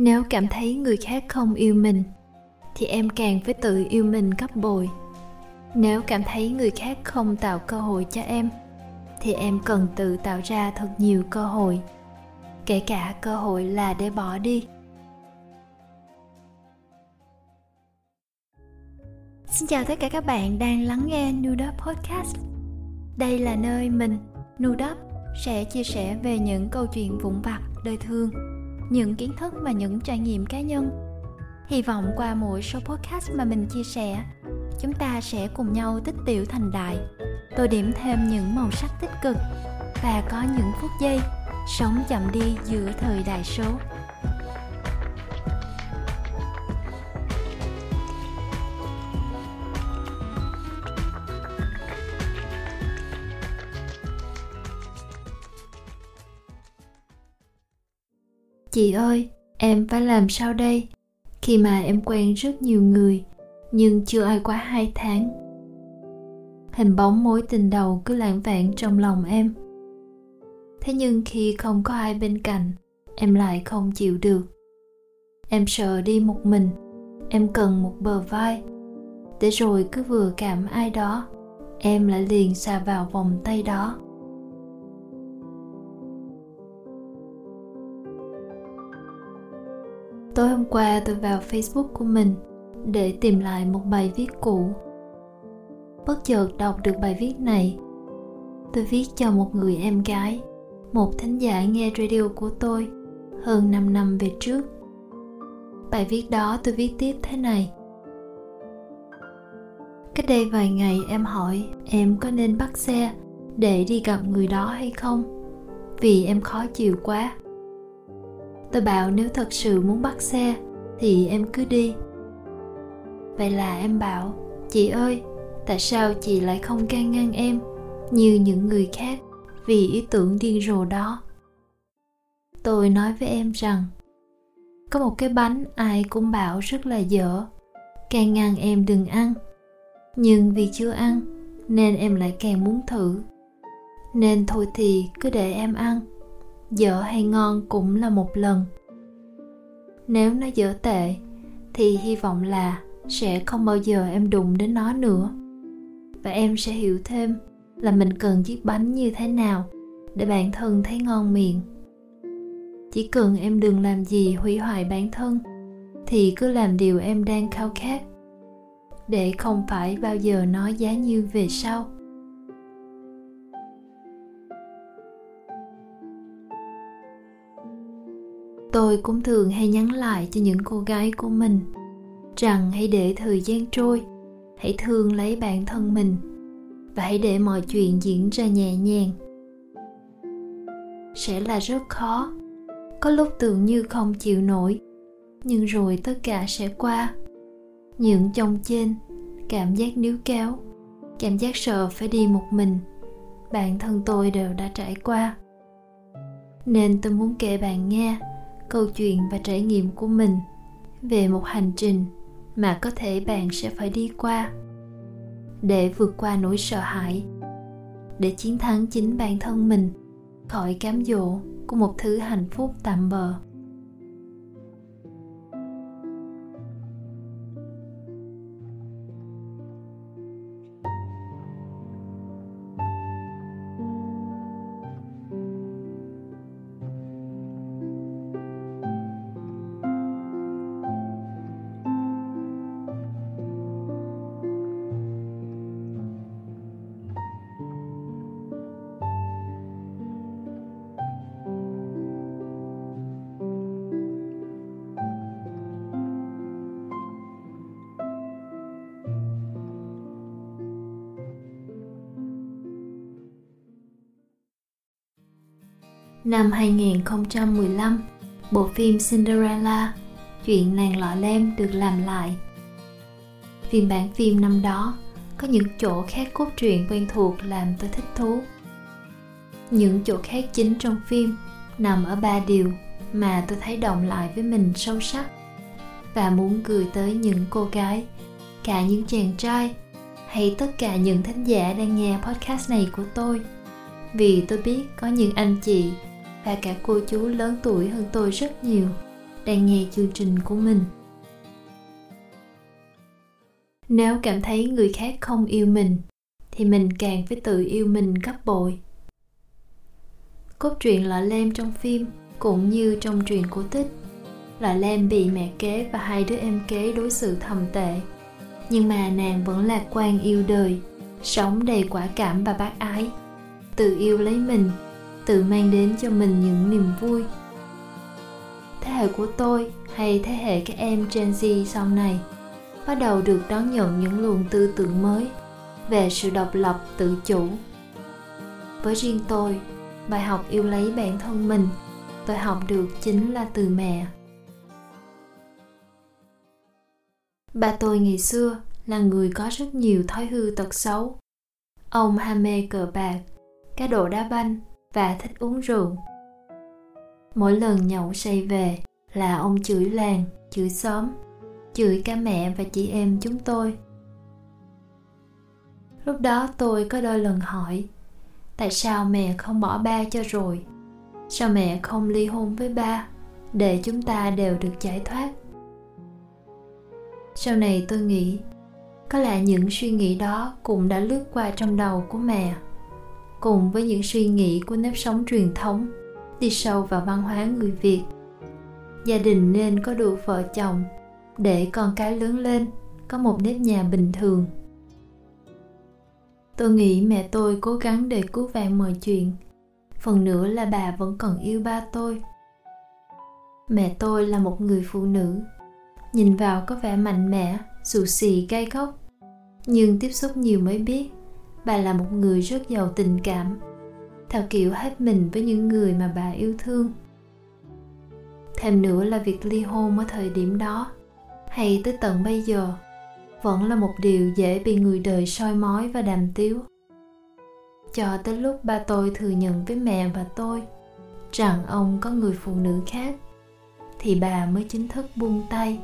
nếu cảm thấy người khác không yêu mình thì em càng phải tự yêu mình gấp bội. Nếu cảm thấy người khác không tạo cơ hội cho em thì em cần tự tạo ra thật nhiều cơ hội kể cả cơ hội là để bỏ đi. Xin chào tất cả các bạn đang lắng nghe Nudop Podcast. Đây là nơi mình, Nudop, sẽ chia sẻ về những câu chuyện vụn vặt đời thương những kiến thức và những trải nghiệm cá nhân. Hy vọng qua mỗi số podcast mà mình chia sẻ, chúng ta sẽ cùng nhau tích tiểu thành đại, tô điểm thêm những màu sắc tích cực và có những phút giây sống chậm đi giữa thời đại số. Chị ơi, em phải làm sao đây? Khi mà em quen rất nhiều người, nhưng chưa ai quá hai tháng. Hình bóng mối tình đầu cứ lãng vạn trong lòng em. Thế nhưng khi không có ai bên cạnh, em lại không chịu được. Em sợ đi một mình, em cần một bờ vai. Để rồi cứ vừa cảm ai đó, em lại liền xà vào vòng tay đó. Tối hôm qua tôi vào facebook của mình để tìm lại một bài viết cũ. Bất chợt đọc được bài viết này, tôi viết cho một người em gái, một thính giả nghe radio của tôi hơn 5 năm về trước. Bài viết đó tôi viết tiếp thế này. Cách đây vài ngày em hỏi em có nên bắt xe để đi gặp người đó hay không, vì em khó chịu quá tôi bảo nếu thật sự muốn bắt xe, thì em cứ đi. Vậy là em bảo, chị ơi, tại sao chị lại không can ngăn em như những người khác vì ý tưởng điên rồ đó? Tôi nói với em rằng, có một cái bánh ai cũng bảo rất là dở, can ngăn em đừng ăn. Nhưng vì chưa ăn, nên em lại càng muốn thử. Nên thôi thì cứ để em ăn dở hay ngon cũng là một lần. Nếu nó dở tệ, thì hy vọng là sẽ không bao giờ em đụng đến nó nữa. Và em sẽ hiểu thêm là mình cần chiếc bánh như thế nào để bản thân thấy ngon miệng. Chỉ cần em đừng làm gì hủy hoại bản thân, thì cứ làm điều em đang khao khát, để không phải bao giờ nói giá như về sau. Tôi cũng thường hay nhắn lại cho những cô gái của mình, rằng hãy để thời gian trôi, hãy thương lấy bản thân mình, và hãy để mọi chuyện diễn ra nhẹ nhàng. Sẽ là rất khó, có lúc tưởng như không chịu nổi, nhưng rồi tất cả sẽ qua. Những chồng trên, cảm giác níu kéo, cảm giác sợ phải đi một mình, bản thân tôi đều đã trải qua. Nên tôi muốn kể bạn nghe câu chuyện và trải nghiệm của mình về một hành trình mà có thể bạn sẽ phải đi qua để vượt qua nỗi sợ hãi, để chiến thắng chính bản thân mình khỏi cám dỗ của một thứ hạnh phúc tạm bợ. Năm 2015, bộ phim Cinderella, chuyện nàng lọ lem được làm lại. Phiên bản phim năm đó có những chỗ khác cốt truyện quen thuộc làm tôi thích thú. Những chỗ khác chính trong phim nằm ở ba điều mà tôi thấy động lại với mình sâu sắc và muốn gửi tới những cô gái, cả những chàng trai hay tất cả những thính giả đang nghe podcast này của tôi vì tôi biết có những anh chị và cả cô chú lớn tuổi hơn tôi rất nhiều, đang nghe chương trình của mình. Nếu cảm thấy người khác không yêu mình, thì mình càng phải tự yêu mình gấp bội. Cốt truyện lọ lem trong phim cũng như trong truyện cổ tích, lọ lem bị mẹ kế và hai đứa em kế đối xử thầm tệ, nhưng mà nàng vẫn lạc quan yêu đời, sống đầy quả cảm và bác ái, tự yêu lấy mình tự mang đến cho mình những niềm vui. Thế hệ của tôi hay thế hệ các em Gen Z sau này bắt đầu được đón nhận những luồng tư tưởng mới về sự độc lập, tự chủ. Với riêng tôi, bài học yêu lấy bản thân mình, tôi học được chính là từ mẹ. Bà tôi ngày xưa là người có rất nhiều thói hư tật xấu. Ông ham mê cờ bạc, cá độ đá banh và thích uống rượu. Mỗi lần nhậu say về là ông chửi làng, chửi xóm, chửi cả mẹ và chị em chúng tôi. Lúc đó tôi có đôi lần hỏi, tại sao mẹ không bỏ ba cho rồi? Sao mẹ không ly hôn với ba để chúng ta đều được giải thoát? Sau này tôi nghĩ, có lẽ những suy nghĩ đó cũng đã lướt qua trong đầu của mẹ cùng với những suy nghĩ của nếp sống truyền thống, đi sâu vào văn hóa người việt. Gia đình nên có đủ vợ chồng, để con cái lớn lên có một nếp nhà bình thường. Tôi nghĩ mẹ tôi cố gắng để cứu vãn mọi chuyện. Phần nữa là bà vẫn còn yêu ba tôi. Mẹ tôi là một người phụ nữ, nhìn vào có vẻ mạnh mẽ, xù xì gai góc, nhưng tiếp xúc nhiều mới biết bà là một người rất giàu tình cảm, theo kiểu hết mình với những người mà bà yêu thương. Thêm nữa là việc ly hôn ở thời điểm đó, hay tới tận bây giờ, vẫn là một điều dễ bị người đời soi mói và đàm tiếu. Cho tới lúc ba tôi thừa nhận với mẹ và tôi rằng ông có người phụ nữ khác, thì bà mới chính thức buông tay.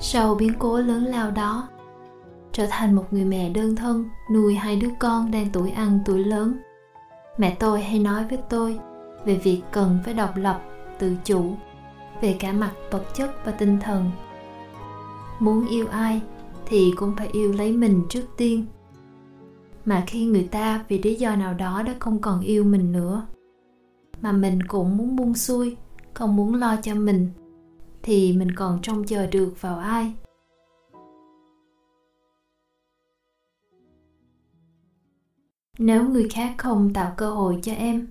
Sau biến cố lớn lao đó, trở thành một người mẹ đơn thân, nuôi hai đứa con đang tuổi ăn tuổi lớn. Mẹ tôi hay nói với tôi về việc cần phải độc lập, tự chủ, về cả mặt vật chất và tinh thần. Muốn yêu ai thì cũng phải yêu lấy mình trước tiên. Mà khi người ta vì lý do nào đó đã không còn yêu mình nữa, mà mình cũng muốn buông xuôi, không muốn lo cho mình thì mình còn trông chờ được vào ai? Nếu người khác không tạo cơ hội cho em,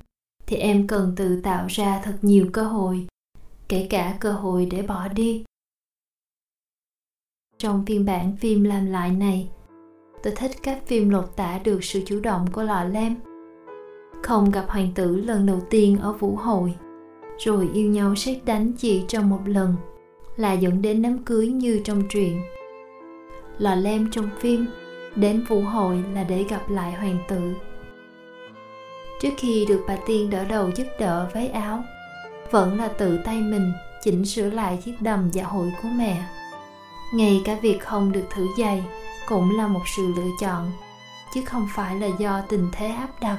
thì em cần tự tạo ra thật nhiều cơ hội, kể cả cơ hội để bỏ đi. Trong phiên bản phim làm lại này, tôi thích các phim lột tả được sự chủ động của lọ lem. Không gặp hoàng tử lần đầu tiên ở vũ hội rồi yêu nhau xét đánh chỉ trong một lần, là dẫn đến đám cưới như trong truyện. Lò lem trong phim, đến vũ hội là để gặp lại hoàng tử. Trước khi được bà tiên đỡ đầu giúp đỡ váy áo, vẫn là tự tay mình chỉnh sửa lại chiếc đầm dạ hội của mẹ. Ngay cả việc không được thử giày cũng là một sự lựa chọn, chứ không phải là do tình thế áp đặt.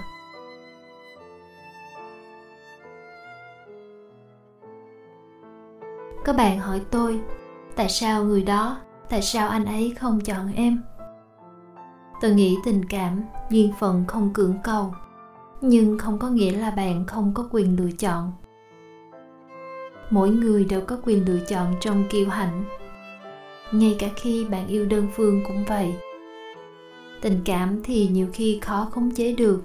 Có bạn hỏi tôi, tại sao người đó, tại sao anh ấy không chọn em? Tôi nghĩ tình cảm, duyên phận không cưỡng cầu, nhưng không có nghĩa là bạn không có quyền lựa chọn. Mỗi người đều có quyền lựa chọn trong kiêu hãnh, ngay cả khi bạn yêu đơn phương cũng vậy. Tình cảm thì nhiều khi khó khống chế được,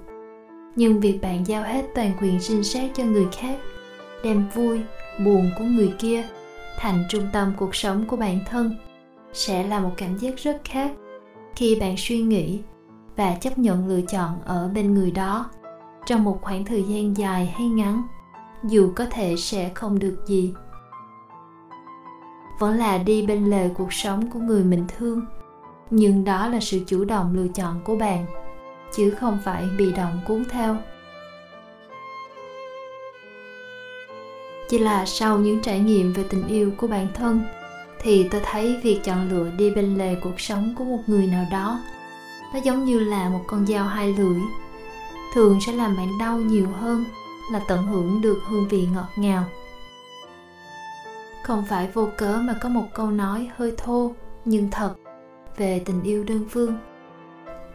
nhưng việc bạn giao hết toàn quyền sinh sát cho người khác, đem vui, buồn của người kia thành trung tâm cuộc sống của bản thân sẽ là một cảm giác rất khác khi bạn suy nghĩ và chấp nhận lựa chọn ở bên người đó trong một khoảng thời gian dài hay ngắn, dù có thể sẽ không được gì. Vẫn là đi bên lề cuộc sống của người mình thương, nhưng đó là sự chủ động lựa chọn của bạn, chứ không phải bị động cuốn theo. Chỉ là sau những trải nghiệm về tình yêu của bản thân, thì tôi thấy việc chọn lựa đi bên lề cuộc sống của một người nào đó, nó giống như là một con dao hai lưỡi. Thường sẽ làm bạn đau nhiều hơn là tận hưởng được hương vị ngọt ngào. Không phải vô cớ mà có một câu nói hơi thô nhưng thật về tình yêu đơn phương.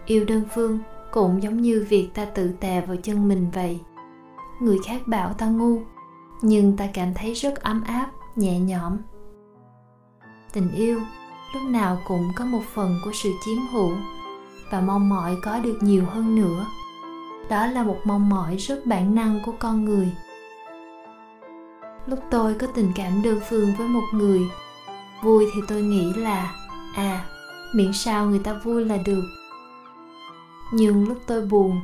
Yêu đơn phương cũng giống như việc ta tự tè vào chân mình vậy. Người khác bảo ta ngu nhưng ta cảm thấy rất ấm áp, nhẹ nhõm. Tình yêu lúc nào cũng có một phần của sự chiếm hữu và mong mỏi có được nhiều hơn nữa. Đó là một mong mỏi rất bản năng của con người. Lúc tôi có tình cảm đơn phương với một người, vui thì tôi nghĩ là à miễn sao người ta vui là được. Nhưng lúc tôi buồn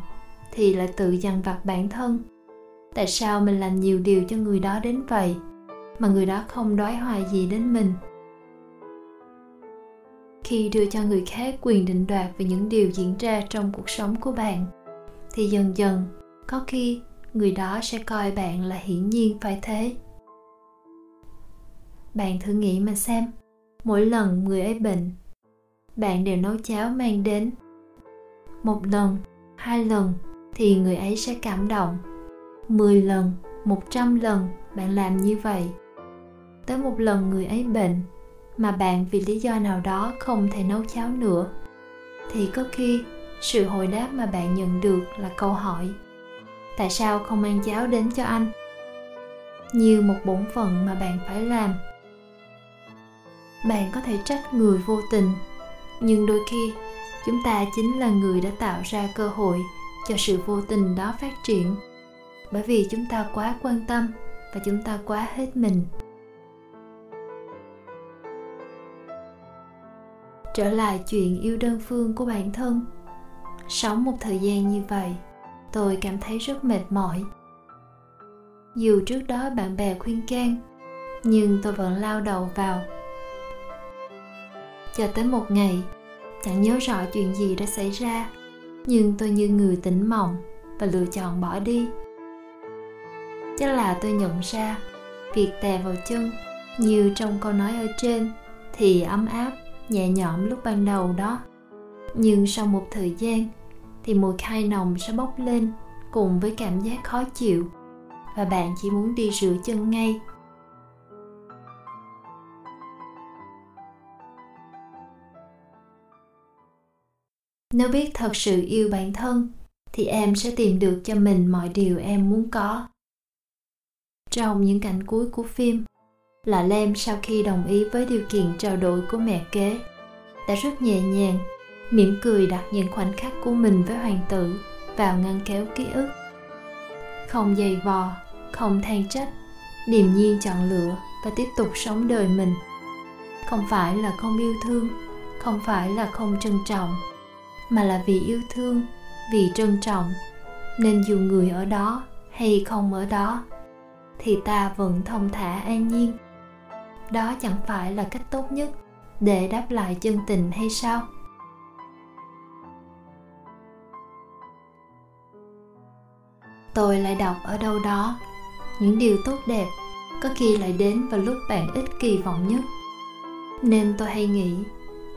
thì lại tự dằn vặt bản thân tại sao mình làm nhiều điều cho người đó đến vậy, mà người đó không đói hoài gì đến mình? Khi đưa cho người khác quyền định đoạt về những điều diễn ra trong cuộc sống của bạn, thì dần dần, có khi người đó sẽ coi bạn là hiển nhiên phải thế. Bạn thử nghĩ mà xem, mỗi lần người ấy bệnh, bạn đều nấu cháo mang đến. Một lần, hai lần, thì người ấy sẽ cảm động mười lần, một trăm lần, bạn làm như vậy. Tới một lần người ấy bệnh, mà bạn vì lý do nào đó không thể nấu cháo nữa, thì có khi sự hồi đáp mà bạn nhận được là câu hỏi, tại sao không mang cháo đến cho anh? Như một bổn phận mà bạn phải làm. Bạn có thể trách người vô tình, nhưng đôi khi chúng ta chính là người đã tạo ra cơ hội cho sự vô tình đó phát triển bởi vì chúng ta quá quan tâm và chúng ta quá hết mình. Trở lại chuyện yêu đơn phương của bản thân. Sống một thời gian như vậy, tôi cảm thấy rất mệt mỏi. Dù trước đó bạn bè khuyên can, nhưng tôi vẫn lao đầu vào. Cho tới một ngày, chẳng nhớ rõ chuyện gì đã xảy ra, nhưng tôi như người tỉnh mộng và lựa chọn bỏ đi chắc là tôi nhận ra việc tè vào chân. Như trong câu nói ở trên, thì ấm áp nhẹ nhõm lúc ban đầu đó. Nhưng sau một thời gian, thì mùi khai nồng sẽ bốc lên cùng với cảm giác khó chịu. Và bạn chỉ muốn đi rửa chân ngay. Nếu biết thật sự yêu bản thân, thì em sẽ tìm được cho mình mọi điều em muốn có trong những cảnh cuối của phim. Là lem sau khi đồng ý với điều kiện trao đổi của mẹ kế, đã rất nhẹ nhàng, mỉm cười đặt những khoảnh khắc của mình với hoàng tử vào ngăn kéo ký ức. Không dày vò, không than trách, điềm nhiên chọn lựa và tiếp tục sống đời mình. Không phải là không yêu thương, không phải là không trân trọng, mà là vì yêu thương, vì trân trọng, nên dù người ở đó hay không ở đó thì ta vẫn thông thả an nhiên. Đó chẳng phải là cách tốt nhất để đáp lại chân tình hay sao? Tôi lại đọc ở đâu đó. Những điều tốt đẹp có khi lại đến vào lúc bạn ít kỳ vọng nhất. Nên tôi hay nghĩ,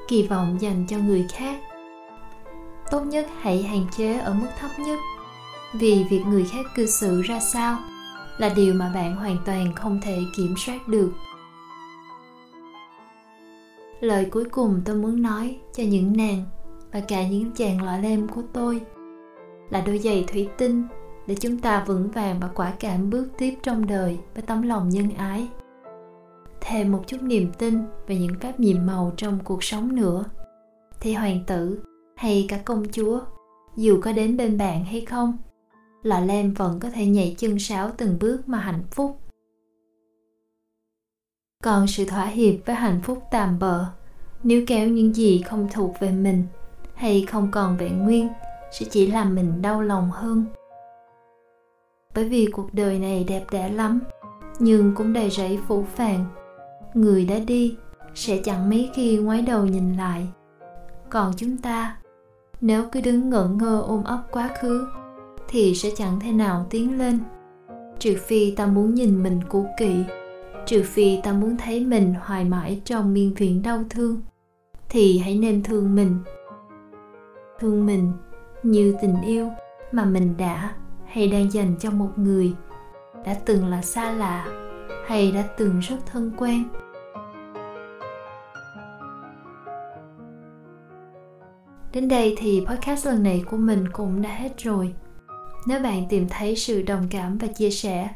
kỳ vọng dành cho người khác. Tốt nhất hãy hạn chế ở mức thấp nhất. Vì việc người khác cư xử ra sao? Là điều mà bạn hoàn toàn không thể kiểm soát được. Lời cuối cùng tôi muốn nói cho những nàng và cả những chàng lọ lem của tôi là đôi giày thủy tinh để chúng ta vững vàng và quả cảm bước tiếp trong đời với tấm lòng nhân ái. Thêm một chút niềm tin về những phép nhiệm màu trong cuộc sống nữa thì hoàng tử hay cả công chúa, dù có đến bên bạn hay không là lem vẫn có thể nhảy chân sáo từng bước mà hạnh phúc. Còn sự thỏa hiệp với hạnh phúc tạm bợ, nếu kéo những gì không thuộc về mình hay không còn vẹn nguyên, sẽ chỉ làm mình đau lòng hơn. Bởi vì cuộc đời này đẹp đẽ lắm, nhưng cũng đầy rẫy phủ phàng. Người đã đi, sẽ chẳng mấy khi ngoái đầu nhìn lại. Còn chúng ta, nếu cứ đứng ngẩn ngơ ôm ấp quá khứ thì sẽ chẳng thể nào tiến lên. Trừ phi ta muốn nhìn mình cũ kỹ, trừ phi ta muốn thấy mình hoài mãi trong miên viện đau thương, thì hãy nên thương mình. Thương mình như tình yêu mà mình đã hay đang dành cho một người, đã từng là xa lạ hay đã từng rất thân quen. Đến đây thì podcast lần này của mình cũng đã hết rồi nếu bạn tìm thấy sự đồng cảm và chia sẻ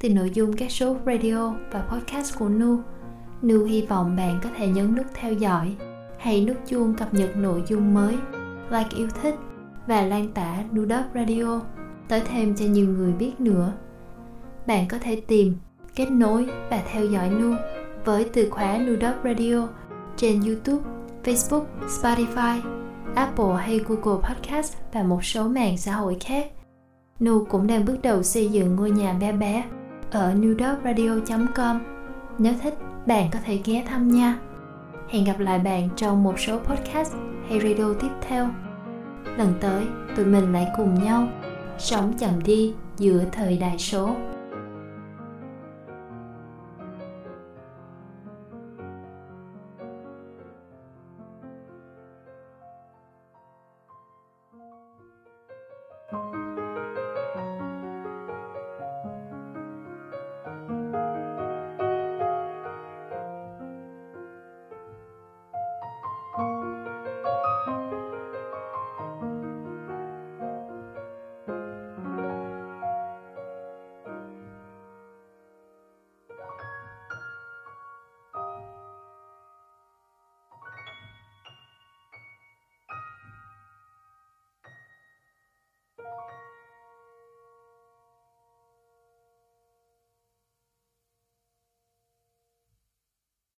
từ nội dung các số radio và podcast của Nu, Nu hy vọng bạn có thể nhấn nút theo dõi hay nút chuông cập nhật nội dung mới, like yêu thích và lan tả Nu Dub Radio tới thêm cho nhiều người biết nữa. Bạn có thể tìm, kết nối và theo dõi Nu với từ khóa Nu Dub Radio trên YouTube, Facebook, Spotify, Apple hay Google Podcast và một số mạng xã hội khác. Nu cũng đang bước đầu xây dựng ngôi nhà bé bé ở newdogradio.com. Nếu thích, bạn có thể ghé thăm nha. Hẹn gặp lại bạn trong một số podcast hay radio tiếp theo. Lần tới, tụi mình lại cùng nhau sống chậm đi giữa thời đại số.